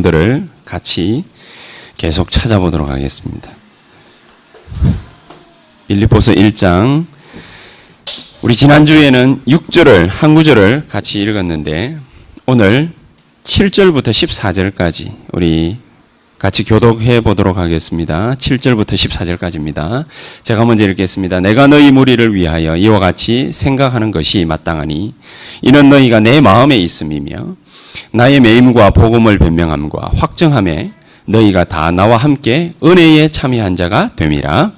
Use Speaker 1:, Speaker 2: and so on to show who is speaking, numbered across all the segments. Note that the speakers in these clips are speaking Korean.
Speaker 1: 내용들을 같이 계속 찾아보도록 하겠습니다. 빌리포스 1장 우리 지난주에는 6절을 한 구절을 같이 읽었는데 오늘 7절부터 14절까지 우리 같이 교독해 보도록 하겠습니다. 7절부터 14절까지입니다. 제가 먼저 읽겠습니다. 내가 너희 무리를 위하여 이와 같이 생각하는 것이 마땅하니 이는 너희가 내 마음에 있음이며 나의 매임과 복음을 변명함과 확정함에 너희가 다 나와 함께 은혜에 참여한 자가 됨이라.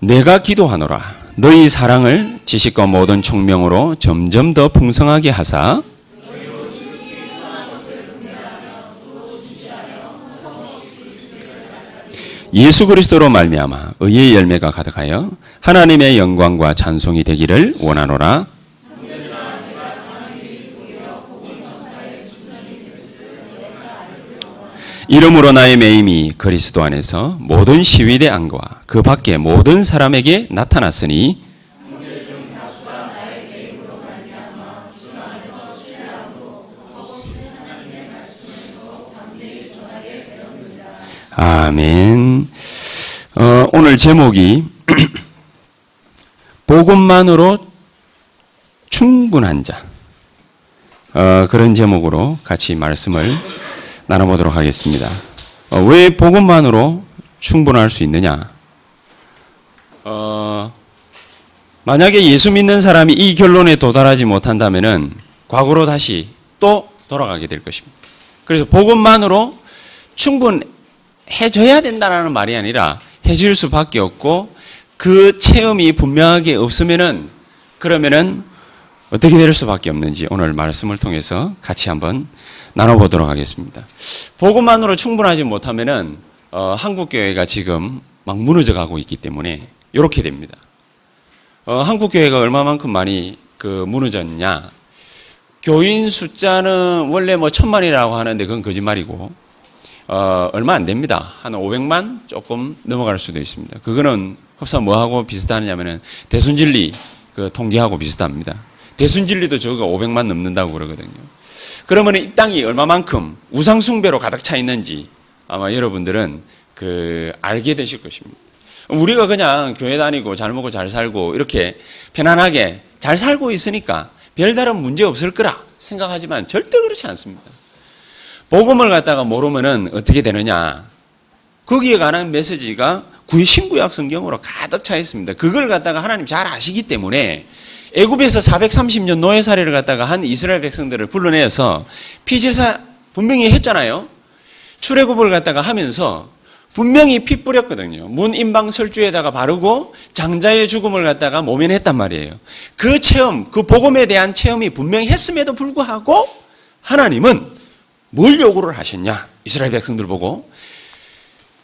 Speaker 1: 내가 기도하노라. 너희 사랑을 지식과 모든 총명으로 점점 더 풍성하게 하사 예수 그리스도로 말미암아 의의 열매가 가득하여 하나님의 영광과 찬송이 되기를 원하노라. 이름으로 나의 매임이 그리스도 안에서 모든 시위대 안과 그 밖에 모든 사람에게 나타났으니 아멘. 어, 오늘 제목이 복음만으로 충분한 자. 어, 그런 제목으로 같이 말씀을 나눠보도록 하겠습니다. 어, 왜 복음만으로 충분할 수 있느냐? 어, 만약에 예수 믿는 사람이 이 결론에 도달하지 못한다면은 과거로 다시 또 돌아가게 될 것입니다. 그래서 복음만으로 충분 해져야 된다는 말이 아니라 해질 수밖에 없고 그 체험이 분명하게 없으면은 그러면은 어떻게 될 수밖에 없는지 오늘 말씀을 통해서 같이 한번 나눠보도록 하겠습니다. 복음만으로 충분하지 못하면은 어, 한국 교회가 지금 막 무너져 가고 있기 때문에 이렇게 됩니다. 어, 한국 교회가 얼마만큼 많이 그 무너졌냐? 교인 숫자는 원래 뭐 천만이라고 하는데 그건 거짓말이고 어, 얼마 안 됩니다. 한 500만 조금 넘어갈 수도 있습니다. 그거는 흡사 뭐하고 비슷하냐면은 대순진리 그 통계하고 비슷합니다. 대순진리도 저거 500만 넘는다고 그러거든요. 그러면 이 땅이 얼마만큼 우상숭배로 가득 차 있는지 아마 여러분들은 그 알게 되실 것입니다. 우리가 그냥 교회 다니고 잘 먹고 잘 살고 이렇게 편안하게 잘 살고 있으니까 별다른 문제 없을 거라 생각하지만 절대 그렇지 않습니다. 복음을 갖다가 모르면은 어떻게 되느냐? 거기에 관한 메시지가 신구약 성경으로 가득 차 있습니다. 그걸 갖다가 하나님 잘 아시기 때문에 애굽에서 430년 노예살이를 갖다가 한 이스라엘 백성들을 불러내서 피제사 분명히 했잖아요. 출애굽을 갖다가 하면서 분명히 피 뿌렸거든요. 문 임방 설주에다가 바르고 장자의 죽음을 갖다가 모면했단 말이에요. 그 체험, 그 복음에 대한 체험이 분명히 했음에도 불구하고 하나님은 뭘 요구를 하셨냐? 이스라엘 백성들 보고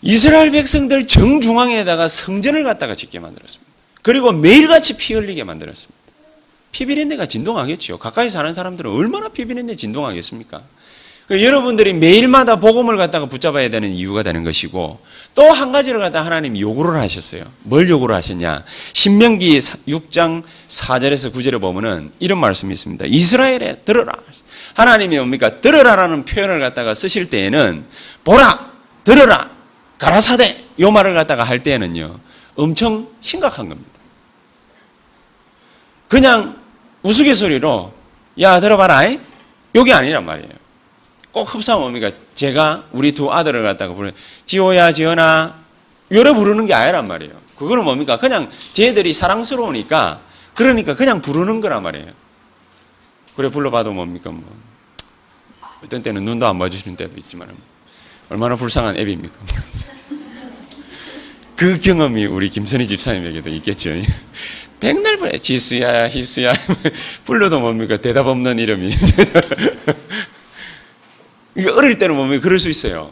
Speaker 1: 이스라엘 백성들 정중앙에다가 성전을 갖다가 짓게 만들었습니다. 그리고 매일같이 피 흘리게 만들었습니다. 피비린내가 진동하겠죠. 가까이 사는 사람들은 얼마나 피비린내 진동하겠습니까? 그 여러분들이 매일마다 복음을 갖다가 붙잡아야 되는 이유가 되는 것이고 또 한 가지를 갖다 하나님 요구를 하셨어요. 뭘 요구를 하셨냐? 신명기 6장 4절에서 9절에 보면은 이런 말씀이 있습니다. 이스라엘에 들어라. 하나님이 뭡니까? 들어라라는 표현을 갖다가 쓰실 때에는 보라, 들어라, 가라사대 요 말을 갖다가 할 때에는요. 엄청 심각한 겁니다. 그냥 우스갯소리로 야 들어봐라 요게 아니란 말이에요. 꼭 흡사하면 뭡니까? 제가 우리 두 아들을 갖다가 부르 지호야 지연아 요래 부르는 게 아니란 말이에요. 그거는 뭡니까? 그냥 쟤들이 사랑스러우니까 그러니까 그냥 부르는 거란 말이에요. 그래 불러봐도 뭡니까 뭐 어떤 때는 눈도 안 봐주시는 때도 있지만 얼마나 불쌍한 앱입니까? 그 경험이 우리 김선희 집사님에게도 있겠죠. 백날 불러 지수야 희수야 불러도 뭡니까 대답 없는 이름이 이게 어릴 때는 뭡니까 그럴 수 있어요.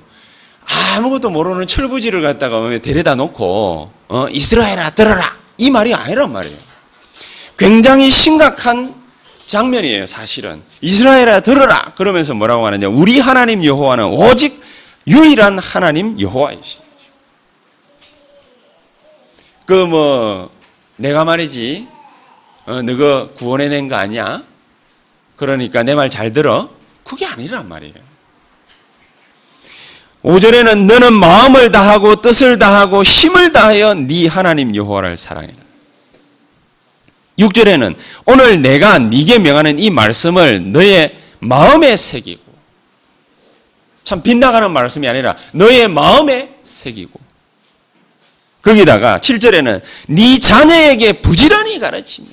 Speaker 1: 아무것도 모르는 철부지를 갖다가 데려다 놓고 어, 이스라엘아 들어라! 이 말이 아니란 말이에요. 굉장히 심각한 장면이에요 사실은. 이스라엘아 들어라! 그러면서 뭐라고 하느냐. 우리 하나님 여호와는 오직 유일한 하나님 여호와이시 그 뭐 내가 말이지 어, 너가 구원해낸 거 아니야? 그러니까 내 말 잘 들어. 그게 아니란 말이에요. 5절에는 너는 마음을 다하고 뜻을 다하고 힘을 다하여 네 하나님 여호와를 사랑해라. 6절에는 오늘 내가 네게 명하는 이 말씀을 너의 마음에 새기고 참 빗나가는 말씀이 아니라 너의 마음에 새기고 거기다가 7절에는 네 자녀에게 부지런히 가르치며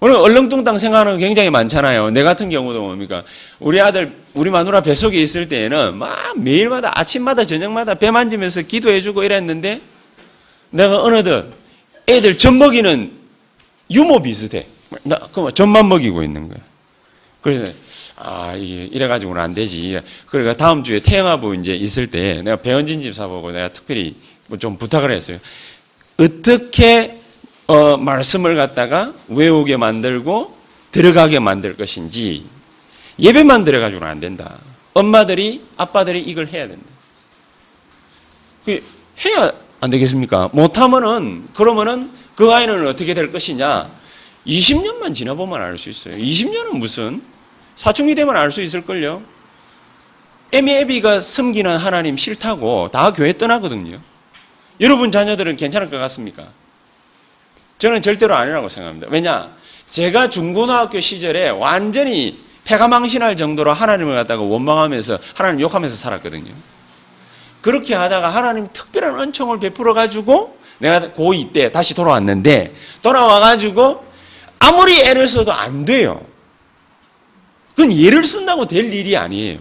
Speaker 1: 오늘 얼렁뚱땅 생각하는 거 굉장히 많잖아요. 내 같은 경우도 뭡니까? 우리 아들, 우리 마누라 뱃속에 있을 때에는 막 매일마다 아침마다 저녁마다 배 만지면서 기도해주고 이랬는데 내가 어느덧 애들 젖 먹이는 유모 비슷해. 나, 그럼 젖만 먹이고 있는 거야. 그래서, 아, 이게 이래가지고는 안 되지. 그러니까 다음 주에 태영아부 이제 있을 때 내가 배현진 집사보고 내가 특별히 좀 부탁을 했어요. 어떻게 어, 말씀을 갖다가 외우게 만들고 들어가게 만들 것인지 예배만 들어가지고는 안 된다. 엄마들이 아빠들이 이걸 해야 된다. 그 해야 안 되겠습니까? 못하면은 그러면은 그 아이는 어떻게 될 것이냐? 20년만 지나보면 알 수 있어요. 20년은 무슨 사춘기 되면 알 수 있을걸요. 에미 에비가 섬기는 하나님 싫다고 다 교회 떠나거든요. 여러분 자녀들은 괜찮을 것 같습니까? 저는 절대로 아니라고 생각합니다. 왜냐? 제가 중고등학교 시절에 완전히 폐가 망신할 정도로 하나님을 갖다가 원망하면서 하나님 욕하면서 살았거든요. 그렇게 하다가 하나님 특별한 은총을 베풀어 가지고 내가 고2 때 다시 돌아왔는데 돌아와 가지고 아무리 애를 써도 안 돼요. 그건 예를 쓴다고 될 일이 아니에요.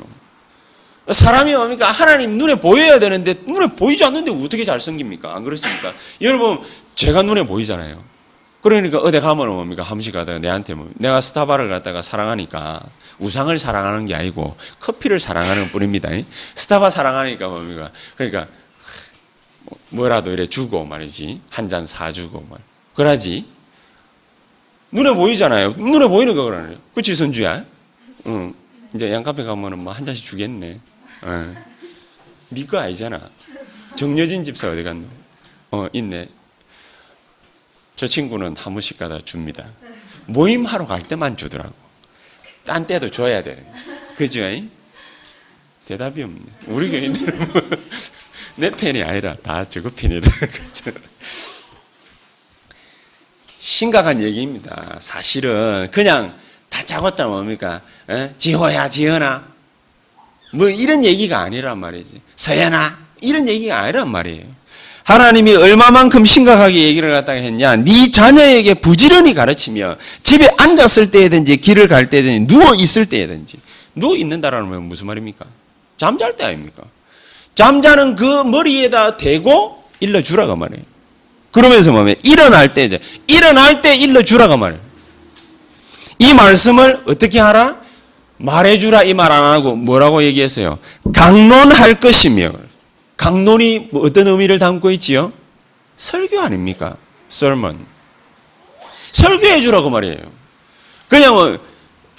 Speaker 1: 사람이 뭡니까? 하나님 눈에 보여야 되는데 눈에 보이지 않는데 어떻게 잘 섬깁니까? 안 그렇습니까? 여러분 제가 눈에 보이잖아요. 그러니까 어디 가면 뭡니까? 함식 가다가 내한테 뭐 내가 스타바를 갖다가 사랑하니까 우상을 사랑하는 게 아니고 커피를 사랑하는 뿐입니다. 스타바 사랑하니까 뭡니까? 그러니까 뭐 뭐라도 이래 주고 말이지 한 잔 사주고 말 그러지 눈에 보이잖아요. 눈에 보이는 거 그러네요. 그치 선주야? 응. 이제 양카페 가면은 뭐 한 잔씩 주겠네. 어. 니거 아니잖아. 정여진 집사 어디 갔노? 어 있네. 저 친구는 한 번씩 가다 줍니다. 모임하러 갈 때만 주더라고. 딴 때도 줘야 돼. 그죠? 대답이 없네. 우리 교인들은 뭐 내 팬이 아니라 다 저거 팬이라. 그죠? 심각한 얘기입니다. 사실은 그냥 다짜고짜 뭡니까? 에? 지호야, 지연아. 뭐 이런 얘기가 아니란 말이지. 서연아. 이런 얘기가 아니란 말이에요. 하나님이 얼마만큼 심각하게 얘기를 갖다가 했냐? 네 자녀에게 부지런히 가르치며 집에 앉았을 때든지 길을 갈 때든지 누워 있을 때든지 누워 있는다라는 건 무슨 말입니까? 잠잘 때 아닙니까? 잠자는 그 머리에다 대고 일러 주라가 말이에요. 그러면서 뭐면 일어날 때 이제 일어날 때 일러 주라가 말이에요. 이 말씀을 어떻게 하라? 말해주라 이 말 안 하고 뭐라고 얘기했어요? 강론할 것이며 강론이 뭐 어떤 의미를 담고 있지요? 설교 아닙니까? 설먼. 설교해 주라고 말이에요. 그냥 뭐,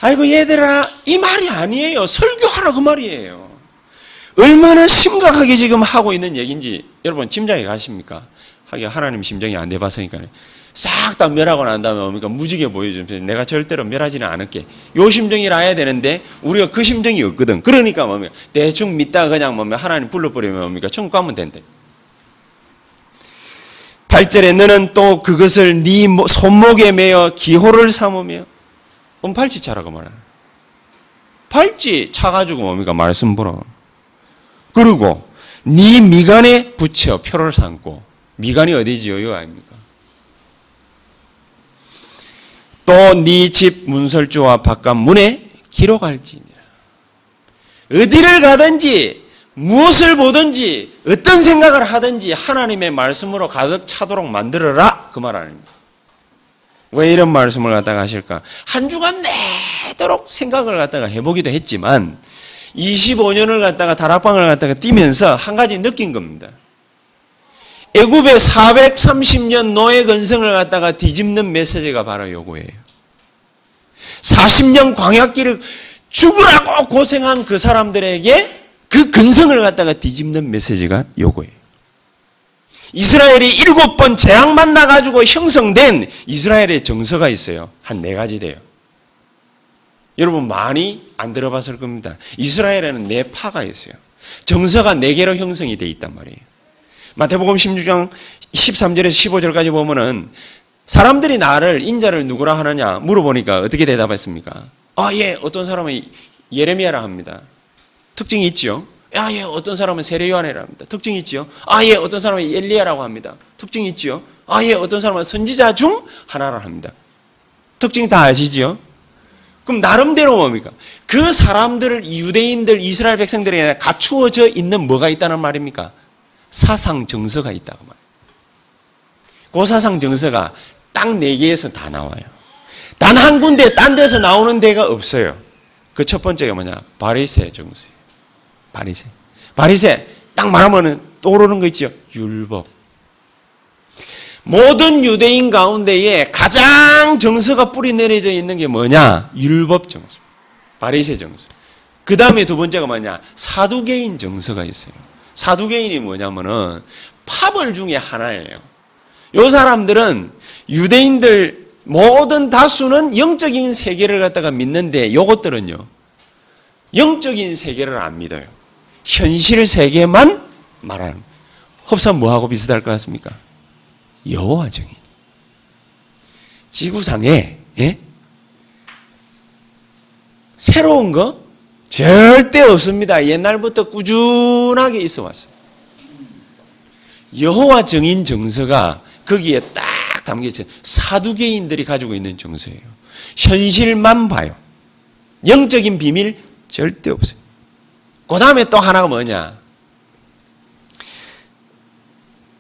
Speaker 1: 아이고 얘들아 이 말이 아니에요. 설교하라고 말이에요. 얼마나 심각하게 지금 하고 있는 얘기인지 여러분 짐작이 가십니까? 하긴 하나님 심정이 안 돼봐서니까요. 싹 다 멸하고 난 다음에 뭡니까? 무지개 보여주면서 내가 절대로 멸하지는 않을게. 요 심정이 나야 되는데 우리가 그 심정이 없거든. 그러니까 뭡니까? 대충 믿다가 그냥 뭡니까? 하나님 불러버리면 뭡니까? 천국 가면 된대. 8절에 너는 또 그것을 네 손목에 매어 기호를 삼으며 음 팔찌 차라고 말하는 팔찌 차가지고 뭡니까? 말씀 보러. 그리고 네 미간에 붙여 표를 삼고 미간이 어디지요? 요 아닙니까? 또 네 집 문설주와 바깥 문에 기록할지니라. 어디를 가든지 무엇을 보든지 어떤 생각을 하든지 하나님의 말씀으로 가득 차도록 만들어라 그 말 아닙니다. 왜 이런 말씀을 갖다가 하실까? 한 주간 내도록 생각을 갖다가 해보기도 했지만 25년을 갖다가 다락방을 갖다가 뛰면서 한 가지 느낀 겁니다. 애굽의 430년 노예 건성을 갖다가 뒤집는 메시지가 바로 요거예요. 40년 광약길을 죽으라고 고생한 그 사람들에게 그 근성을 갖다가 뒤집는 메시지가 요거예요. 이스라엘이 일곱 번 재앙 만나가지고 형성된 이스라엘의 정서가 있어요. 한 네 가지 돼요. 여러분 많이 안 들어봤을 겁니다. 이스라엘에는 네 파가 있어요. 정서가 네 개로 형성이 돼 있단 말이에요. 마태복음 16장 13절에서 15절까지 보면은 사람들이 나를 인자를 누구라 하느냐 물어보니까 어떻게 대답했습니까? 아, 예, 어떤 사람은 예레미야라 합니다. 특징이 있죠. 아, 예, 어떤 사람은 세례요한이라 합니다. 특징이 있죠. 아, 예, 어떤 사람은 엘리야라고 합니다. 특징이 있죠. 아, 예, 어떤 사람은 선지자 중 하나라 합니다. 특징 다 아시죠? 그럼 나름대로 뭡니까? 그 사람들, 유대인들, 이스라엘 백성들에게 갖추어져 있는 뭐가 있다는 말입니까? 사상 정서가 있다고 말이에요. 그 사상 정서가 딱 네 개에서 다 나와요. 단 한 군데 딴 데서 나오는 데가 없어요. 그 첫 번째가 뭐냐? 바리새 정서예요. 바리새. 바리새 딱 말하면은 떠오르는 거 있죠. 율법. 모든 유대인 가운데에 가장 정서가 뿌리 내려져 있는 게 뭐냐? 율법 정서. 바리새 정서. 그 다음에 두 번째가 뭐냐? 사두개인 정서가 있어요. 사두개인이 뭐냐면은 파벌 중에 하나예요. 요 사람들은 유대인들 모든 다수는 영적인 세계를 갖다가 믿는데 요것들은요. 영적인 세계를 안 믿어요. 현실 세계만 말하는. 흡사 뭐하고 비슷할 것 같습니까? 여호와 정인. 지구상에 예? 새로운 거 절대 없습니다. 옛날부터 꾸준하게 있어 왔어요. 여호와 정인 정서가 거기에 딱 담겨 있어요. 사두개인들이 가지고 있는 정서예요. 현실만 봐요. 영적인 비밀 절대 없어요. 그 다음에 또 하나가 뭐냐?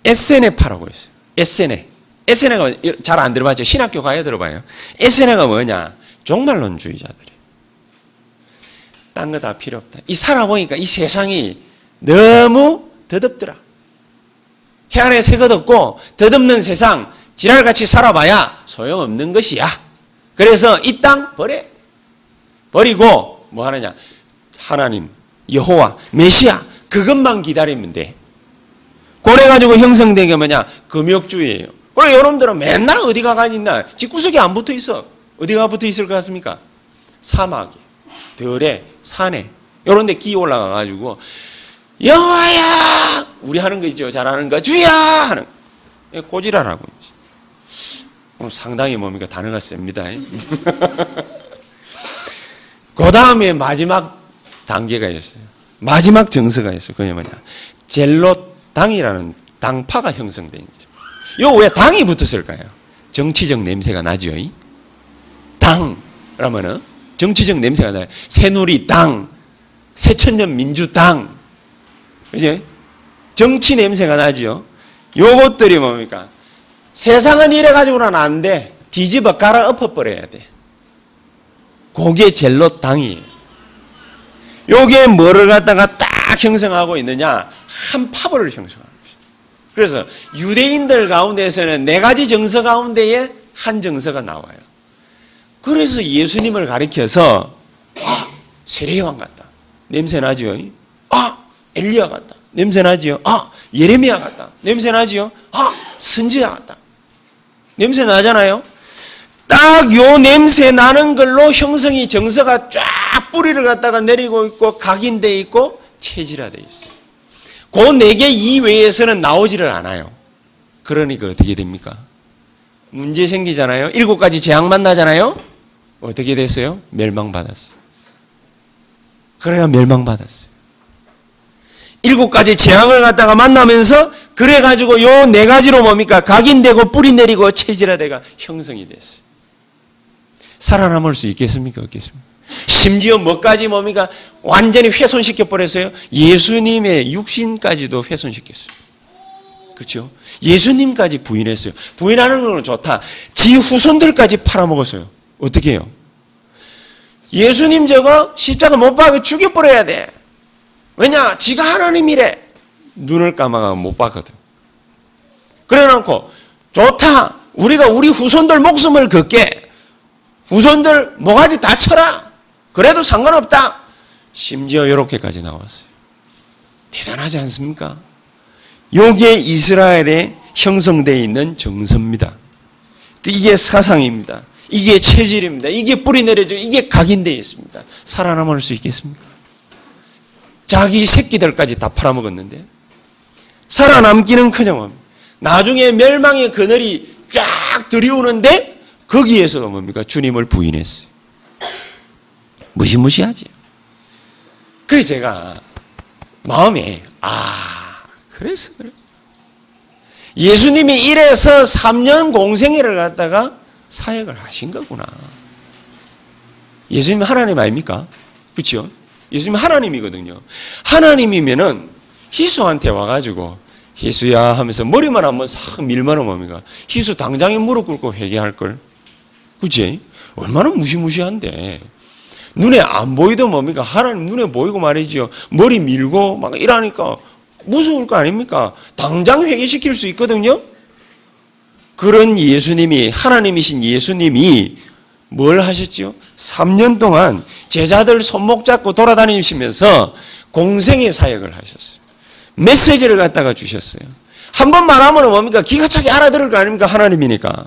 Speaker 1: SNF라고 있어요. SNF. SNF가 잘 안 들어봤죠? 신학교 가야 들어봐요. SNF가 뭐냐? 종말론주의자들이에요. 딴거 다 필요 없다. 이 살아보니까 이 세상이 너무 더덥더라. 해 안에 새것 없고 더없는 세상 지랄같이 살아봐야 소용없는 것이야. 그래서 이 땅 버려. 버리고 뭐 하느냐? 하나님, 여호와, 메시아 그것만 기다리면 돼. 그래 가지고 형성된 게 뭐냐? 금욕주의예요. 그래 여러분들은 맨날 어디 가 가 있나? 집구석에 안 붙어 있어. 어디가 붙어 있을 것 같습니까? 사막에, 들에, 산에 이런 데 기 올라가 가지고 여호와야! 우리 하는 거 있죠. 잘하는 거. 주야! 하는 꼬지라라고. 오늘 상당히 뭡니까? 단어가 셉니다. 그 다음에 마지막 단계가 있어요. 마지막 정서가 있어요. 그게 뭐냐. 젤롯당이라는 당파가 형성된 거죠. 요 왜 당이 붙었을까요? 정치적 냄새가 나죠. 당, 그러면은 정치적 냄새가 나요. 새누리당, 새천년 민주당, 그지? 정치 냄새가 나죠. 요것들이 뭡니까? 세상은 이래가지고는 안 돼. 뒤집어 갈아 엎어버려야 돼. 그게 젤롯 당이에요. 요게 뭐를 갖다가 딱 형성하고 있느냐? 한 파벌을 형성하는 것이죠. 그래서 유대인들 가운데서는 네 가지 정서 가운데에 한 정서가 나와요. 그래서 예수님을 가리켜서 아, 세례요한 같다. 냄새 나죠? 아, 엘리야 같다. 냄새 나지요? 아, 예레미야 같다. 냄새 나지요? 아, 선지자 같다. 냄새 나잖아요? 딱 요 냄새 나는 걸로 형성이 정서가 쫙 뿌리를 갖다가 내리고 있고 각인돼 있고 체질화돼 있어요. 그네개 이외에서는 나오지를 않아요. 그러니까 어떻게 됩니까? 문제 생기잖아요. 일곱 가지 재앙 만나잖아요. 어떻게 됐어요? 멸망받았어요. 그래야 멸망받았어요. 일곱 가지 재앙을 갖다가 만나면서 그래가지고 요 네 가지로 뭡니까? 각인되고 뿌리 내리고 체질화대가 형성이 됐어요. 살아남을 수 있겠습니까? 없겠습니까? 심지어 뭐까지 뭡니까? 완전히 훼손시켜 버렸어요. 예수님의 육신까지도 훼손시켰어요. 그렇죠? 예수님까지 부인했어요. 부인하는 건 좋다. 지 후손들까지 팔아먹었어요. 어떻게 해요? 예수님 저거 십자가 못 박아 죽여버려야 돼. 왜냐? 지가 하나님이래. 눈을 감아가 못 봤거든. 그래 놓고, 좋다. 우리가 우리 후손들 목숨을 걷게. 후손들 모가지 다 쳐라. 그래도 상관없다. 심지어 이렇게까지 나왔어요. 대단하지 않습니까? 요게 이스라엘에 형성되어 있는 정서입니다. 이게 사상입니다. 이게 체질입니다. 이게 뿌리 내려져 이게 각인되어 있습니다. 살아남을 수 있겠습니까? 자기 새끼들까지 다 팔아먹었는데 살아남기는 커녕 나중에 멸망의 그늘이 쫙 들이오는데 거기에서도 뭡니까? 주님을 부인했어요. 무시무시하지. 그래서 제가 마음에 아 그래서 그래. 예수님이 이래서 3년 공생애를 갖다가 사역을 하신 거구나. 예수님 하나님 아닙니까? 그렇죠? 예수님 하나님이거든요. 하나님이면은 희수한테 와가지고 희수야 하면서 머리만 한번 싹 밀면 뭡니까? 희수 당장에 무릎 꿇고 회개할 걸. 그치? 얼마나 무시무시한데. 눈에 안 보이도 뭡니까? 하나님 눈에 보이고 말이죠. 머리 밀고 막 이러니까 무서울 거 아닙니까? 당장 회개시킬 수 있거든요? 그런 예수님이, 하나님이신 예수님이 뭘 하셨지요? 3년 동안 제자들 손목 잡고 돌아다니시면서 공생의 사역을 하셨어요. 메시지를 갖다가 주셨어요. 한 번 말하면 뭡니까? 기가 차게 알아들을 거 아닙니까? 하나님이니까.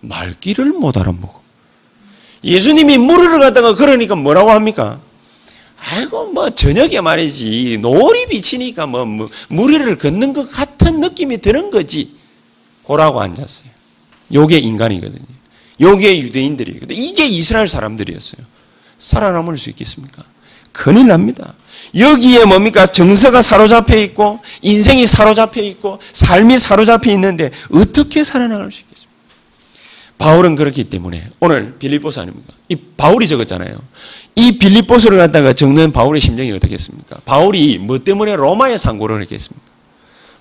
Speaker 1: 말귀를 못 알아보고. 예수님이 무리를 갖다가 그러니까 뭐라고 합니까? 아이고 뭐 저녁에 말이지 노을이 비치니까 뭐, 뭐 무리를 걷는 것 같은 느낌이 드는 거지. 고라고 앉았어요. 요게 인간이거든요. 요게 유대인들이거든요. 이게 이스라엘 사람들이었어요. 살아남을 수 있겠습니까? 큰일 납니다. 여기에 뭡니까? 정서가 사로잡혀 있고, 인생이 사로잡혀 있고, 삶이 사로잡혀 있는데, 어떻게 살아나갈 수 있겠습니까? 바울은 그렇기 때문에, 오늘 빌립보스 아닙니까? 이 바울이 적었잖아요. 이 빌립보스를 갖다가 적는 바울의 심정이 어떻겠습니까? 바울이 뭐 때문에 로마에 상고를 했겠습니까?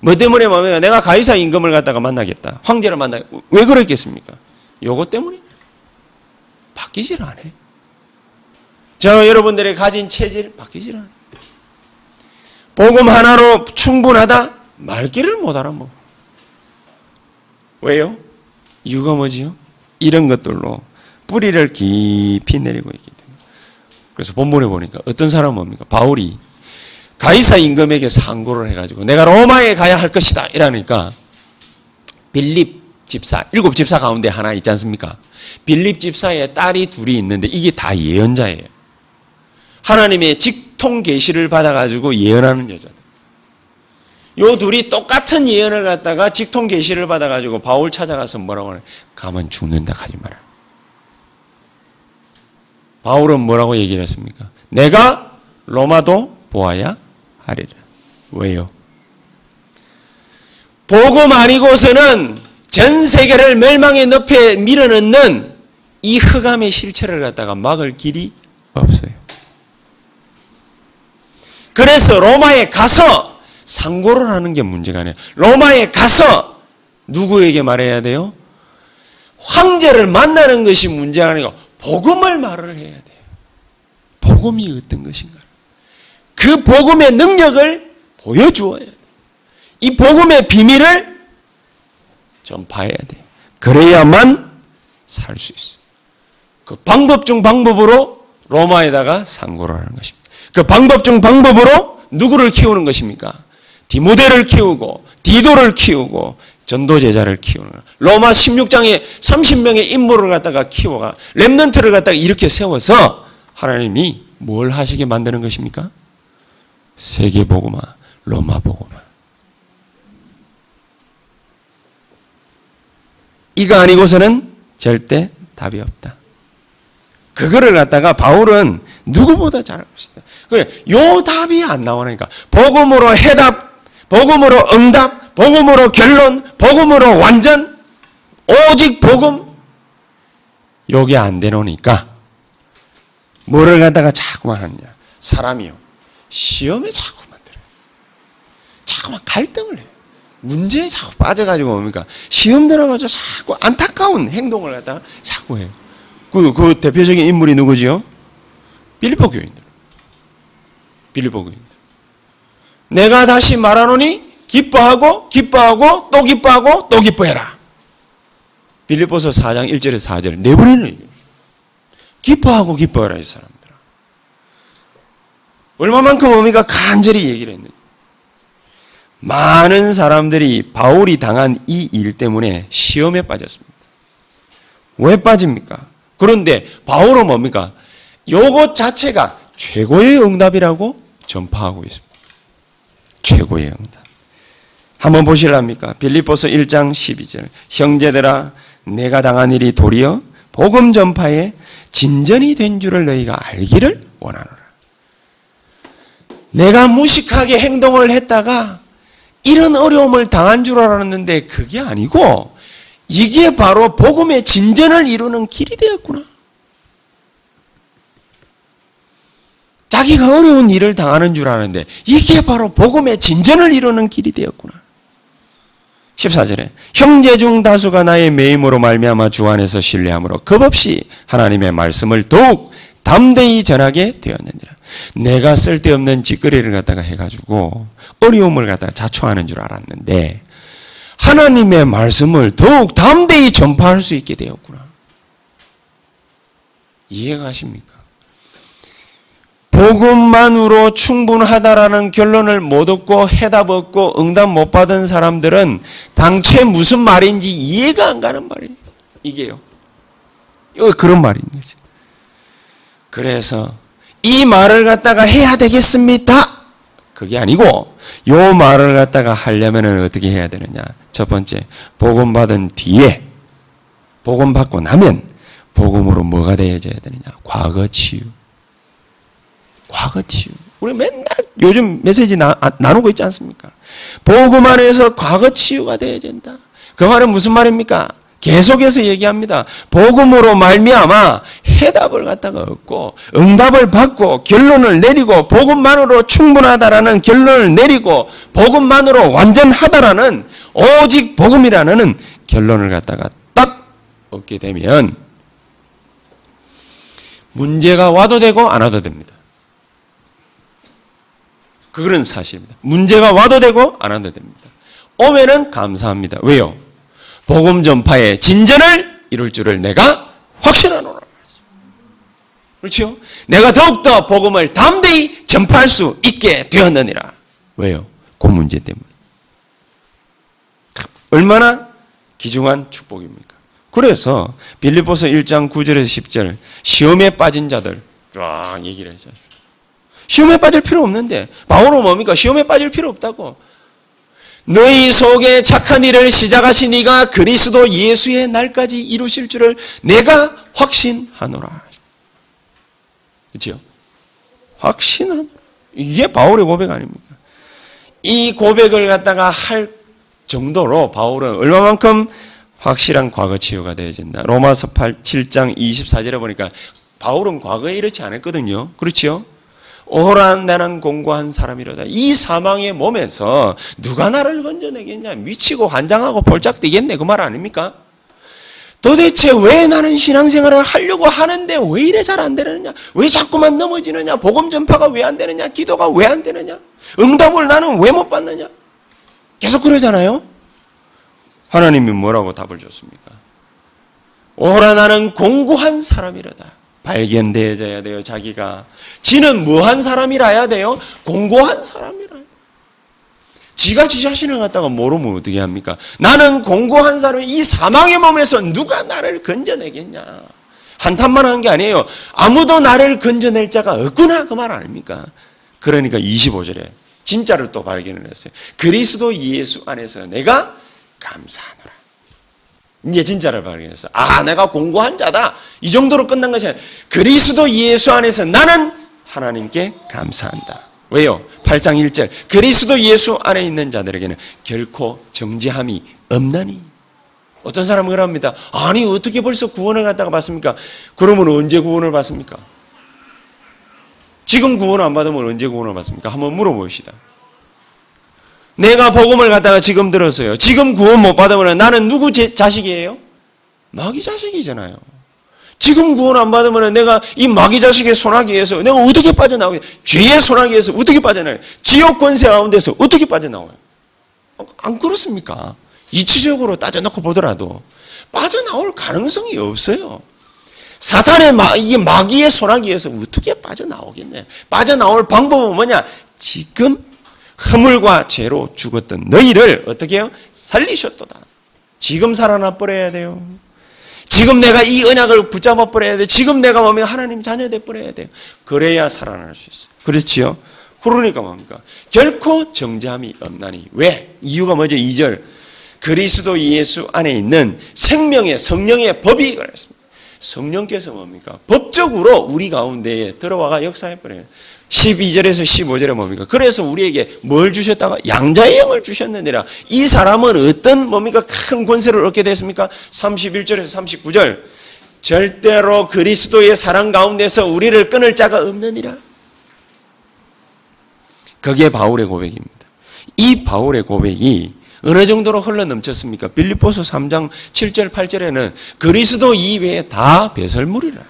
Speaker 1: 뭐 때문에 뭐 내가 가이사 임금을 갖다가 만나겠다. 황제를 만나. 왜 그랬겠습니까? 요거 때문에 바뀌질 않아. 저 여러분들의 가진 체질 바뀌질 않아. 복음 하나로 충분하다? 말귀를 못 알아먹어. 왜요? 이유가 뭐지요? 이런 것들로 뿌리를 깊이 내리고 있기 때문에. 그래서 본문에 보니까 어떤 사람은 뭡니까? 바울이 가이사 임금에게 상고를 해가지고 내가 로마에 가야 할 것이다 이러니까 빌립 집사 일곱 집사 가운데 하나 있지 않습니까? 빌립 집사의 딸이 둘이 있는데 이게 다 예언자예요. 하나님의 직통 계시를 받아가지고 예언하는 여자들. 요 둘이 똑같은 예언을 갖다가 직통 계시를 받아가지고 바울 찾아가서 뭐라고 하냐? 가면 죽는다 하지 마라. 바울은 뭐라고 얘기를 했습니까? 내가 로마도 보아야 하리라. 왜요? 복음 아니고서는 전 세계를 멸망의 늪에 밀어넣는 이 흑암의 실체를 갖다가 막을 길이 없어요. 그래서 로마에 가서 상고를 하는 게 문제가 아니에요. 로마에 가서 누구에게 말해야 돼요? 황제를 만나는 것이 문제가 아니고 복음을 말을 해야 돼요. 복음이 어떤 것인가? 그 복음의 능력을 보여주어야 돼. 이 복음의 비밀을 전파해야 돼. 그래야만 살 수 있어. 그 방법 중 방법으로 로마에다가 상고를 하는 것입니다. 그 방법 중 방법으로 누구를 키우는 것입니까? 디모데를 키우고 디도를 키우고 전도 제자를 키우는 로마 16장에 30명의 인물을 갖다가 키워가 렘넌트를 갖다가 이렇게 세워서 하나님이 뭘 하시게 만드는 것입니까? 세계 복음화, 로마 복음화. 이거 아니고서는 절대 답이 없다. 그거를 갖다가 바울은 누구보다 잘 알고 있다. 그래, 요 답이 안 나오니까 복음으로 해답, 복음으로 응답, 복음으로 결론, 복음으로 완전, 오직 복음. 요게 안 되노니까 뭐를 갖다가 자꾸만 하느냐? 사람이요. 시험에 자꾸 만 들어요. 자꾸만 갈등을 해요. 문제에 자꾸 빠져가지고 뭡니까? 시험 들어가지고 자꾸 안타까운 행동을 갖다가 자꾸 해요. 그, 그 대표적인 인물이 누구지요? 빌리보 교인들. 빌리보 교인들. 내가 다시 말하노니 기뻐하고 기뻐하고 또 기뻐하고 또 기뻐해라. 빌리보서 4장 1절에서 4절 네 얘기해요. 기뻐하고 기뻐해라 이 사람. 얼마만큼 어미가 간절히 얘기를 했는지. 많은 사람들이 바울이 당한 이 일 때문에 시험에 빠졌습니다. 왜 빠집니까? 그런데 바울은 뭡니까? 요것 자체가 최고의 응답이라고 전파하고 있습니다. 최고의 응답. 한번 보실랍니까? 빌립보서 1장 12절. 형제들아 내가 당한 일이 도리어 복음 전파에 진전이 된 줄을 너희가 알기를 원하노라. 내가 무식하게 행동을 했다가 이런 어려움을 당한 줄 알았는데 그게 아니고 이게 바로 복음의 진전을 이루는 길이 되었구나. 자기가 어려운 일을 당하는 줄 아는데 이게 바로 복음의 진전을 이루는 길이 되었구나. 14절에 형제 중 다수가 나의 매임으로 말미암아 주 안에서 신뢰함으로 겁없이 하나님의 말씀을 더욱 담대히 전하게 되었느니라. 내가 쓸데없는 짓거리를 갖다가 해가지고 어려움을 갖다가 자초하는 줄 알았는데 하나님의 말씀을 더욱 담대히 전파할 수 있게 되었구나. 이해가 가십니까? 복음만으로 충분하다라는 결론을 못 얻고 해답 얻고 응답 못 받은 사람들은 당최 무슨 말인지 이해가 안 가는 말이에요. 이게요. 이거 그런 말인 거죠. 그래서 이 말을 갖다가 해야 되겠습니다. 그게 아니고 요 말을 갖다가 하려면 어떻게 해야 되느냐? 첫 번째 복음 받은 뒤에 복음 받고 나면 복음으로 뭐가 되어져야 되느냐? 과거 치유. 과거 치유. 우리 맨날 요즘 메시지 나, 아, 누고 있지 않습니까? 복음 안에서 과거 치유가 되어야 된다. 그 말은 무슨 말입니까? 계속해서 얘기합니다. 복음으로 말미암아 해답을 갖다가 얻고 응답을 받고 결론을 내리고 복음만으로 충분하다라는 결론을 내리고 복음만으로 완전하다라는 오직 복음이라는 결론을 갖다가 딱 얻게 되면 문제가 와도 되고 안 와도 됩니다. 그거는 사실입니다. 문제가 와도 되고 안 와도 됩니다. 오면은 감사합니다. 왜요? 복음 전파의 진전을 이룰 줄을 내가 확신하노라. 그렇죠? 내가 더욱더 복음을 담대히 전파할 수 있게 되었느니라. 왜요? 그 문제 때문에. 얼마나 귀중한 축복입니까? 그래서 빌립보서 1장 9절에서 10절 시험에 빠진 자들 쫙 얘기를 해줘. 시험에 빠질 필요 없는데 바울은 뭡니까? 시험에 빠질 필요 없다고. 너희 속에 착한 일을 시작하신 이가 그리스도 예수의 날까지 이루실 줄을 내가 확신하노라. 그렇죠? 확신하노라. 이게 바울의 고백 아닙니까? 이 고백을 갖다가 할 정도로 바울은 얼마만큼 확실한 과거 치유가 되어진다. 로마서 8, 7장 24절에 보니까 바울은 과거에 이렇지 않았거든요. 그렇지요? 오란 나는 공고한 사람이로다. 이 사망의 몸에서 누가 나를 건져내겠냐? 미치고 환장하고 볼짝 뛰겠네. 그 말 아닙니까? 도대체 왜 나는 신앙생활을 하려고 하는데 왜 이래 잘 안 되느냐? 왜 자꾸만 넘어지느냐? 복음 전파가 왜 안 되느냐? 기도가 왜 안 되느냐? 응답을 나는 왜 못 받느냐? 계속 그러잖아요? 하나님이 뭐라고 답을 줬습니까? 오라 나는 공고한 사람이로다. 발견되어져야 돼요, 자기가. 지는 뭐한 사람이라야 돼요? 공고한 사람이라. 지가 지 자신을 갖다가 모르면 어떻게 합니까? 나는 공고한 사람이 이 사망의 몸에서 누가 나를 건져내겠냐? 한탄만 한 게 아니에요. 아무도 나를 건져낼 자가 없구나 그 말 아닙니까? 그러니까 25절에 진짜를 또 발견을 했어요. 그리스도 예수 안에서 내가 감사하노라. 이제 진짜를 발견했어. 아, 내가 공고한 자다. 이 정도로 끝난 것이 아니라 그리스도 예수 안에서 나는 하나님께 감사한다. 왜요? 8장 1절. 그리스도 예수 안에 있는 자들에게는 결코 정죄함이 없나니. 어떤 사람은 그럽니다. 아니, 어떻게 벌써 구원을 갖다가 받습니까? 그러면 언제 구원을 받습니까? 지금 구원 안 받으면 언제 구원을 받습니까? 한번 물어봅시다. 내가 복음을 갖다가 지금 들었어요. 지금 구원 못 받으면 나는 누구 제 자식이에요? 마귀 자식이잖아요. 지금 구원 안 받으면 내가 이 마귀 자식의 소나기에서 내가 어떻게 빠져나오게? 죄의 소나기에서 어떻게 빠져나와요? 지옥 권세 가운데서 어떻게 빠져나와요? 안 그렇습니까? 이치적으로 따져놓고 보더라도 빠져나올 가능성이 없어요. 사탄의 마, 이게 마귀의 소나기에서 어떻게 빠져나오겠냐? 빠져나올 방법은 뭐냐? 지금 허물과 죄로 죽었던 너희를 어떻게 해요? 살리셨도다. 지금 살아나 버려야 돼요. 지금 내가 이 언약을 붙잡아 버려야 돼. 지금 내가 뭡니까? 하나님 자녀 돼 버려야 돼요. 그래야 살아날 수 있어요. 그렇지요? 그러니까 뭡니까? 결코 정잠이 없나니. 왜? 이유가 뭐죠? 2절. 그리스도 예수 안에 있는 생명의 성령의 법이 그랬습니다. 성령께서 뭡니까? 법적으로 우리 가운데에 들어와가 역사해버려요. 12절에서 15절에 뭡니까? 그래서 우리에게 뭘 주셨다가 양자의 영을 주셨느니라. 이 사람은 어떤 뭡니까? 큰 권세를 얻게 됐습니까? 31절에서 39절. 절대로 그리스도의 사랑 가운데서 우리를 끊을 자가 없느니라. 그게 바울의 고백입니다. 이 바울의 고백이 어느 정도로 흘러 넘쳤습니까? 빌립보서 3장 7절 8절에는 그리스도 이외에 다 배설물이라.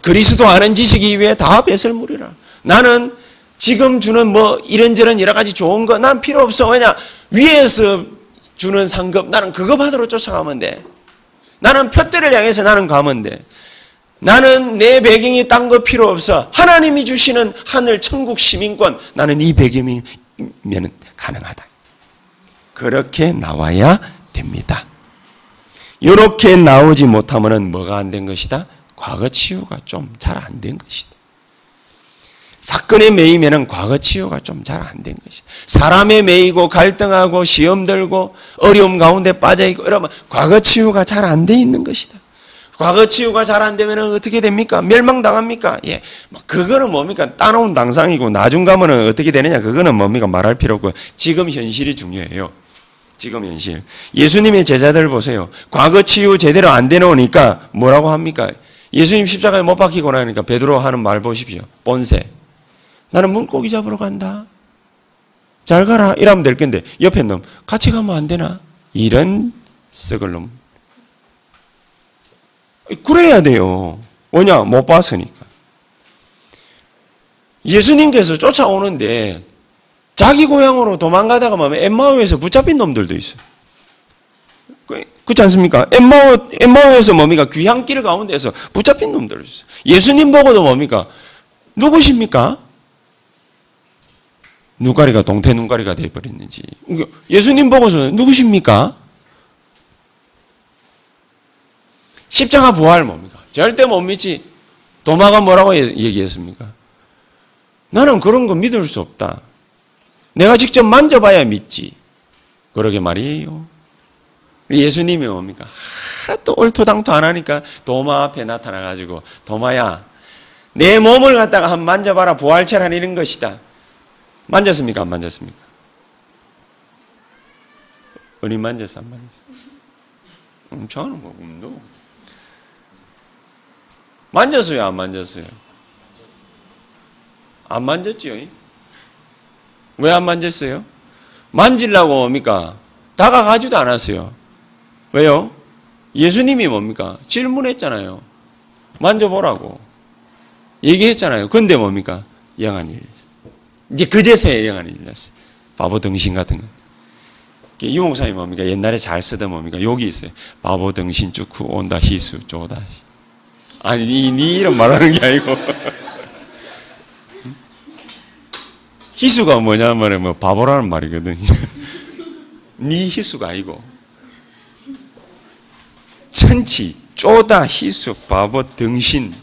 Speaker 1: 그리스도 아는 지식 이외에 다 배설물이라. 나는 지금 주는 뭐 이런저런 여러 가지 좋은 거 난 필요 없어. 왜냐? 위에서 주는 상급 나는 그거 받으러 쫓아가면 돼. 나는 표대를 향해서 나는 가면 돼. 나는 내 배경이 딴 거 필요 없어. 하나님이 주시는 하늘 천국 시민권 나는 이 배경이면 가능하다. 그렇게 나와야 됩니다. 이렇게 나오지 못하면 뭐가 안 된 것이다? 과거 치유가 좀 잘 안 된 것이다. 사건에 매이면 과거 치유가 좀 잘 안 된 것이다. 사람에 매이고 갈등하고 시험 들고 어려움 가운데 빠져 있고 이러면 과거 치유가 잘 안 돼 있는 것이다. 과거 치유가 잘 안 되면 어떻게 됩니까? 멸망당합니까? 예. 뭐 그거는 뭡니까? 따놓은 당상이고 나중 가면은 어떻게 되느냐? 그거는 뭡니까? 말할 필요 없고 지금 현실이 중요해요. 지금 현실. 예수님의 제자들 보세요. 과거 치유 제대로 안 되놓으니까 뭐라고 합니까? 예수님 십자가에 못 박히고 나니까 베드로 하는 말 보십시오. 본세. 나는 물고기 잡으러 간다. 잘 가라. 이러면 될 건데 옆에 놈 같이 가면 안 되나? 이런 썩을 놈. 그래야 돼요. 왜냐? 못 봤으니까. 예수님께서 쫓아오는데 자기 고향으로 도망가다가 뭐 엠마오에서 붙잡힌 놈들도 있어요. 그, 그렇지 않습니까? 엠마오, 엠마오에서 뭡니까? 귀향길 가운데서 붙잡힌 놈들 있어요. 예수님 보고도 뭡니까? 누구십니까? 눈가리가 동태 눈가리가 되어버렸는지. 그러니까 예수님 보고서 누구십니까? 십자가 부활 뭡니까? 절대 못 믿지. 도마가 뭐라고 얘기했습니까? 나는 그런 거 믿을 수 없다. 내가 직접 만져봐야 믿지. 그러게 말이에요. 예수님이 뭡니까? 하도 옳토당토 안 하니까 도마 앞에 나타나가지고 도마야 내 몸을 갖다가 한 만져봐라 부활체란 이런 것이다. 만졌습니까? 안 만졌습니까? 어디 만졌어? 안 만졌어? 음, 저는 뭐 음도 만졌어요? 안 만졌어요? 안 만졌지요? 왜 안 만졌어요? 만질라고 뭡니까? 다가가지도 않았어요. 왜요? 예수님이 뭡니까? 질문했잖아요. 만져보라고. 얘기했잖아요. 근데 뭡니까? 영한 일. 이제 그제서야 영한 일 났어요. 바보 등신 같은 거. 유목사님 뭡니까? 옛날에 잘 쓰던 뭡니까? 여기 있어요. 바보 등신 쭈쿠 온다 희수 쪼다. 아니, 니, 니 이런 말하는 게 아니고. 희수가 뭐냐면 뭐 바보라는 말이거든. 니 희수가 아니고. 천치, 쪼다, 희수, 바보, 등신.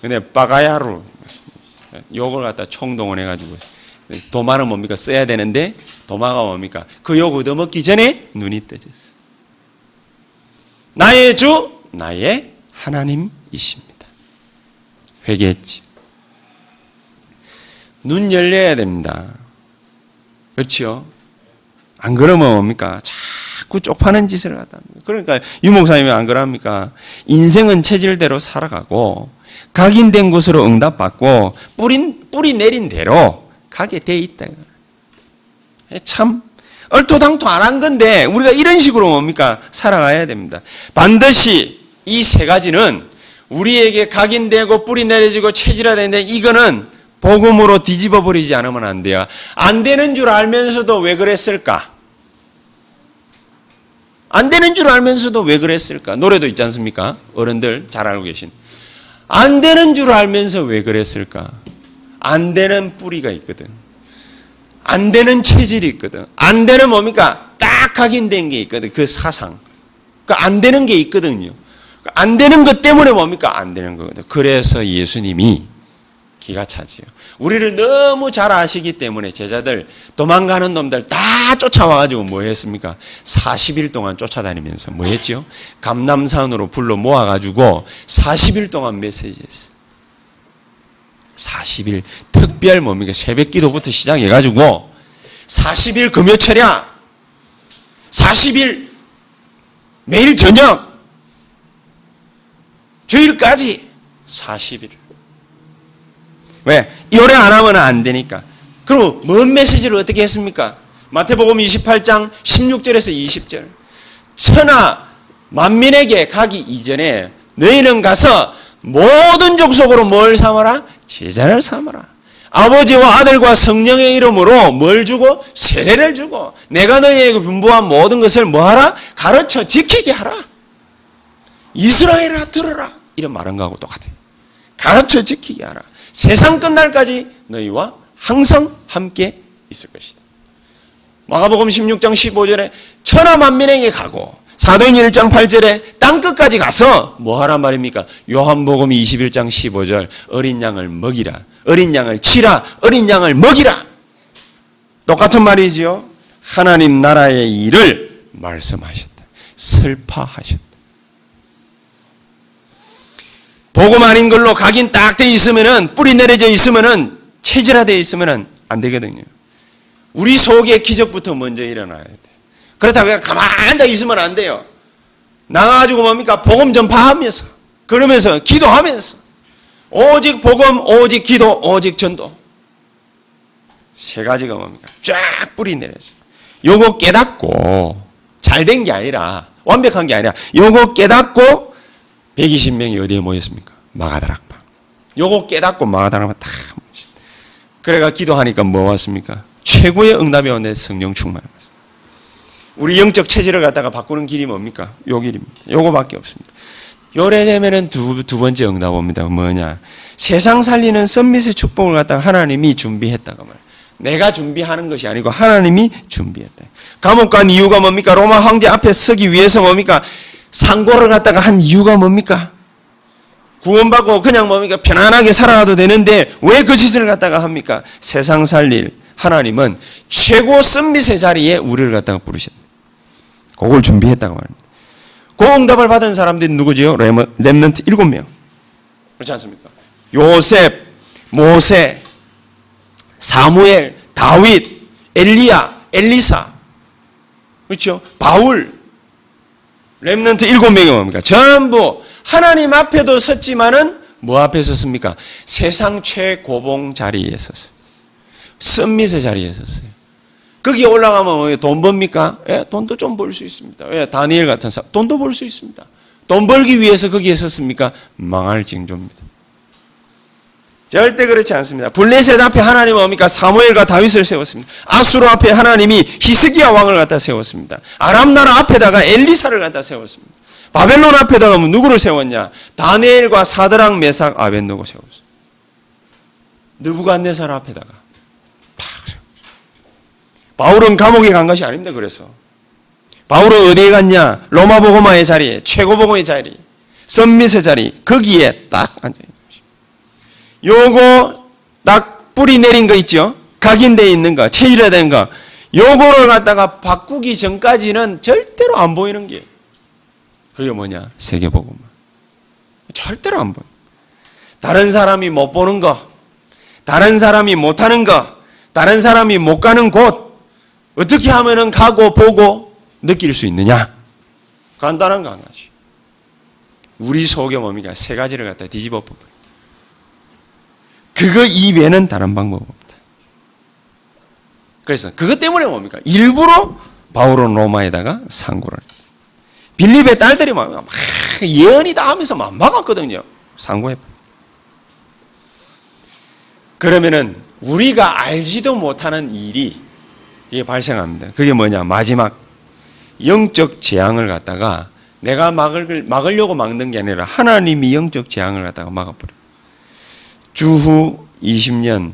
Speaker 1: 근데 빠가야로 욕을 갖다 총동원 해가지고 도마는 뭡니까? 써야 되는데 도마가 뭡니까? 그 욕 얻어먹기 전에 눈이 떠졌어. 나의 주, 나의 하나님이십니다. 회개했지. 눈 열려야 됩니다. 그렇죠? 안 그러면 뭡니까? 자꾸 쪽파는 짓을 하다. 그러니까 유목사님이 안 그럽니까? 인생은 체질대로 살아가고 각인된 곳으로 응답받고 뿌린 뿌리 내린 대로 가게 돼 있다. 참 얼토당토 안 한 건데 우리가 이런 식으로 뭡니까? 살아가야 됩니다. 반드시 이 세 가지는 우리에게 각인되고 뿌리 내려지고 체질화되는데 이거는 복음으로 뒤집어 버리지 않으면 안 돼요. 안 되는 줄 알면서도 왜 그랬을까? 안 되는 줄 알면서도 왜 그랬을까? 노래도 있지 않습니까? 어른들 잘 알고 계신. 안 되는 줄 알면서 왜 그랬을까? 안 되는 뿌리가 있거든. 안 되는 체질이 있거든. 안 되는 뭡니까? 딱 각인된 게 있거든. 그 사상. 그러니까 안 되는 게 있거든요. 안 되는 것 때문에 뭡니까? 안 되는 거거든. 그래서 예수님이 기가 차지요. 우리를 너무 잘 아시기 때문에 제자들 도망가는 놈들 다 쫓아와가지고 뭐 했습니까? 40일 동안 쫓아다니면서 뭐 했죠? 감남산으로 불러 모아가지고 40일 동안 메시지 했어요. 40일 특별 뭡니까? 새벽 기도부터 시작해가지고 40일 금요 철야 40일 매일 저녁 주일까지 40일 왜? 요래 안 하면 안 되니까. 그리고 뭔 메시지를 어떻게 했습니까? 마태복음 28장 16절에서 20절. 천하 만민에게 가기 이전에 너희는 가서 모든 족속으로 뭘 삼아라? 제자를 삼아라. 아버지와 아들과 성령의 이름으로 뭘 주고? 세례를 주고 내가 너희에게 분부한 모든 것을 뭐하라? 가르쳐 지키게 하라. 이스라엘아 들어라. 이런 말한 거하고 똑같아요. 가르쳐 지키게 하라. 세상 끝날까지 너희와 항상 함께 있을 것이다. 마가복음 16장 15절에 천하 만민에게 가고 사도행 1장 8절에 땅 끝까지 가서 뭐 하란 말입니까? 요한복음 21장 15절 어린 양을 먹이라. 어린 양을 치라. 어린 양을 먹이라. 똑같은 말이지요. 하나님 나라의 일을 말씀하셨다. 설파하셨다. 복음 아닌 걸로 각인 딱 돼 있으면은 뿌리 내려져 있으면은 체질화되어 있으면은 안 되거든요. 우리 속에 기적부터 먼저 일어나야 돼. 그렇다고 그냥 가만히 앉아 있으면 안 돼요. 나가가지고 뭡니까? 복음 전파하면서 그러면서 기도하면서 오직 복음, 오직 기도, 오직 전도 세 가지가 뭡니까? 쫙 뿌리 내려서 요거 깨닫고 잘 된 게 아니라 완벽한 게 아니라 요거 깨닫고 120명이 어디에 모였습니까? 마가다락방. 요거 깨닫고 마가다락방 다 모였습니다. 그래가 기도하니까 뭐 왔습니까? 최고의 응답이 왔네 성령 충만. 우리 영적 체질을 갖다가 바꾸는 길이 뭡니까? 요 길입니다. 요거밖에 없습니다. 요래 되면은 두, 두 번째 응답 옵니다. 뭐냐? 세상 살리는 썸밋의 축복을 갖다가 하나님이 준비했다가 말. 내가 준비하는 것이 아니고 하나님이 준비했다. 감옥 간 이유가 뭡니까? 로마 황제 앞에 서기 위해서 뭡니까? 상고를 갖다가 한 이유가 뭡니까? 구원받고 그냥 뭡니까? 편안하게 살아가도 되는데 왜 그 짓을 갖다가 합니까? 세상 살릴 하나님은 최고 썸밋의 자리에 우리를 갖다가 부르셨다. 그걸 준비했다고 말합니다. 그 응답을 받은 사람들이 누구지요? 렘넌트 일곱 명. 그렇지 않습니까? 요셉, 모세, 사무엘, 다윗, 엘리야, 엘리사. 그렇죠? 바울, 렘넌트 일곱 명이 뭡니까? 전부 하나님 앞에도 섰지만은 뭐 앞에 섰습니까? 세상 최고봉 자리에 섰어요. 썸밋의 자리에 섰어요. 거기 올라가면 돈 법니까? 예, 돈도 좀 벌 수 있습니다. 예, 다니엘 같은 사람 돈도 벌 수 있습니다. 돈 벌기 위해서 거기에 섰습니까? 망할 징조입니다. 절대 그렇지 않습니다. 블레셋 앞에 하나님은 뭡니까? 사무엘과 다윗을 세웠습니다. 아수르 앞에 하나님이 히스기야 왕을 갖다 세웠습니다. 아람 나라 앞에다가 엘리사를 갖다 세웠습니다. 바벨론 앞에다가 뭐 누구를 세웠냐? 다니엘과 사드랑 메삭 아벤노고 세웠습니다. 느부갓네살 앞에다가 팍 바울은 감옥에 간 것이 아닙니다. 그래서 바울은 어디에 갔냐? 로마 보고마의 자리에 최고 보고의 자리, 썸밋의 자리 거기에 딱 앉아 있는 요거 딱 뿌리 내린 거 있죠? 각인되어 있는 거, 체질화된 거. 요거를 갖다가 바꾸기 전까지는 절대로 안 보이는 게 그게 뭐냐? 세계복음. 절대로 안 보여. 다른 사람이 못 보는 거, 다른 사람이 못 하는 거, 다른 사람이 못 가는 곳, 어떻게 하면은 가고 보고 느낄 수 있느냐? 간단한 거 한 가지. 우리 속에 뭡니까? 세 가지를 갖다 뒤집어 버려. 그거 이외에는 다른 방법 없다. 그래서 그것 때문에 뭡니까? 일부러 바울은 로마에다가 상고를 빌립의 딸들이 막, 막 예언이다 하면서 막 막았거든요. 상고해. 그러면은 우리가 알지도 못하는 일이 이게 발생합니다. 그게 뭐냐? 마지막 영적 재앙을 갖다가 내가 막을 막으려고 막는 게 아니라 하나님이 영적 재앙을 갖다가 막아버려. 주후 20년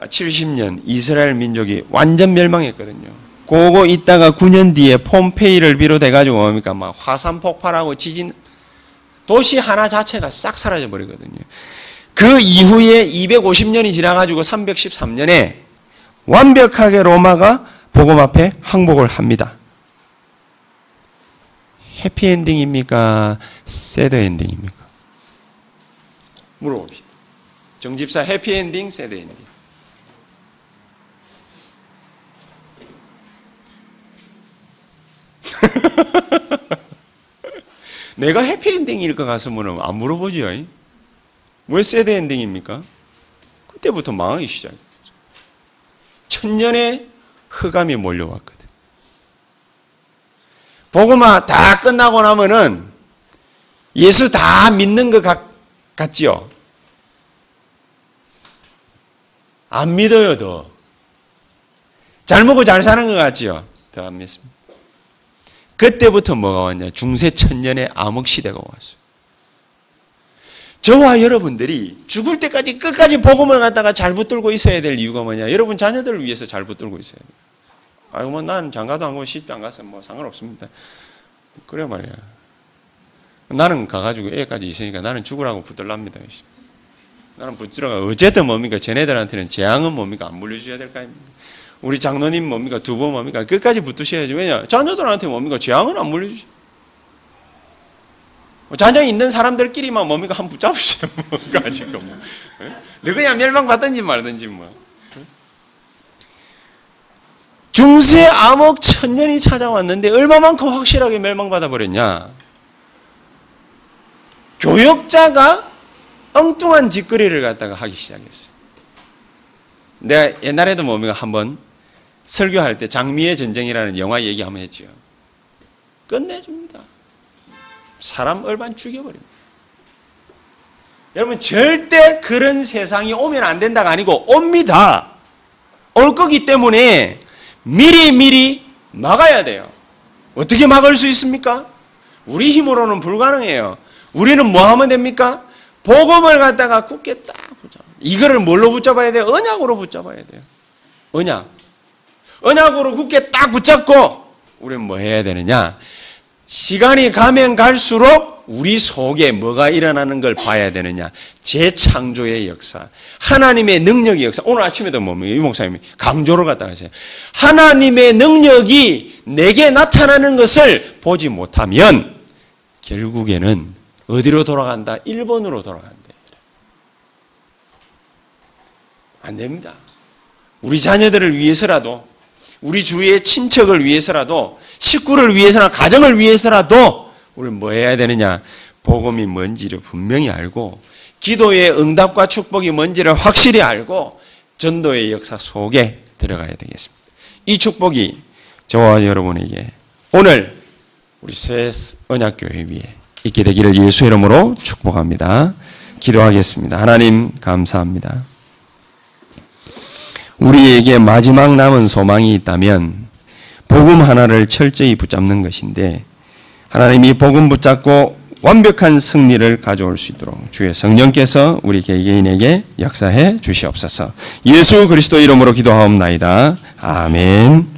Speaker 1: 70년 이스라엘 민족이 완전 멸망했거든요. 그거 있다가 9년 뒤에 폼페이를 비롯해 가지고 뭡니까? 막 화산 폭발하고 지진, 도시 하나 자체가 싹 사라져 버리거든요. 그 이후에 250년이 지나가지고 313년에 완벽하게 로마가 복음 앞에 항복을 합니다. 해피엔딩입니까? 새드엔딩입니까? 물어봅시다. 정집사 해피엔딩, 새드엔딩. 내가 해피엔딩일 것 같으면 안 물어보죠. 왜 새드엔딩입니까? 그때부터 망하기 시작했죠. 천년의 흑암이 몰려왔거든. 복음화 다 끝나고 나면은 예수 다 믿는 것 같, 같지요? 안 믿어요, 더. 잘 먹고 잘 사는 것 같지요? 더 안 믿습니다. 그때부터 뭐가 왔냐? 중세 천년의 암흑 시대가 왔어요. 저와 여러분들이 죽을 때까지 끝까지 복음을 갖다가 잘 붙들고 있어야 될 이유가 뭐냐? 여러분 자녀들을 위해서 잘 붙들고 있어야 돼요. 아이고, 뭐, 난 장가도 안 가고 시집도 안 가서 뭐 상관없습니다. 그래 말이야. 나는 가가지고 애까지 있으니까 나는 죽으라고 붙들랍니다. 나는 붙들어가. 어쨌든 뭡니까? 쟤네들한테는 재앙은 뭡니까? 안 물려줘야 될 거 아닙니까? 우리 장로님 뭡니까? 두번 뭡니까? 끝까지 붙드셔야지. 왜냐? 자녀들한테 뭡니까? 재앙은 안 물려주죠. 자녀 있는 사람들끼리만 뭡니까? 한 붙잡으시다. 뭡니까? 지금 뭐. 너그냥 멸망받든지 말든지 뭐. 중세 암흑 천년이 찾아왔는데 얼마만큼 확실하게 멸망받아 버렸냐? 교역자가 엉뚱한 짓거리를 갖다가 하기 시작했어요. 내가 옛날에도 뭡니까 한번 설교할 때 장미의 전쟁이라는 영화 얘기 한번 했죠. 끝내줍니다. 사람 얼반 죽여버립니다. 여러분 절대 그런 세상이 오면 안 된다가 아니고 옵니다. 올 거기 때문에 미리 미리 막아야 돼요. 어떻게 막을 수 있습니까? 우리 힘으로는 불가능해요. 우리는 뭐 하면 됩니까? 복음을 갖다가 굳게 딱 붙잡아. 이거를 뭘로 붙잡아야 돼요? 언약으로 붙잡아야 돼요. 언약. 언약으로 굳게 딱 붙잡고 우리는 뭐 해야 되느냐? 시간이 가면 갈수록 우리 속에 뭐가 일어나는 걸 봐야 되느냐? 재창조의 역사, 하나님의 능력의 역사. 오늘 아침에도 뭡니까? 이 목사님이 강조를 갖다 하세요. 하나님의 능력이 내게 나타나는 것을 보지 못하면 결국에는 어디로 돌아간다? 일본으로 돌아간다. 안 됩니다. 우리 자녀들을 위해서라도, 우리 주위의 친척을 위해서라도, 식구를 위해서나 가정을 위해서라도 우리는 뭐 해야 되느냐? 복음이 뭔지를 분명히 알고, 기도의 응답과 축복이 뭔지를 확실히 알고, 전도의 역사 속에 들어가야 되겠습니다. 이 축복이 저와 여러분에게 오늘 우리 새 언약교회 위에 있게 되기를 예수 이름으로 축복합니다. 기도하겠습니다. 하나님 감사합니다. 우리에게 마지막 남은 소망이 있다면 복음 하나를 철저히 붙잡는 것인데 하나님이 복음 붙잡고 완벽한 승리를 가져올 수 있도록 주의 성령께서 우리 개개인에게 역사해 주시옵소서. 예수 그리스도 이름으로 기도하옵나이다. 아멘.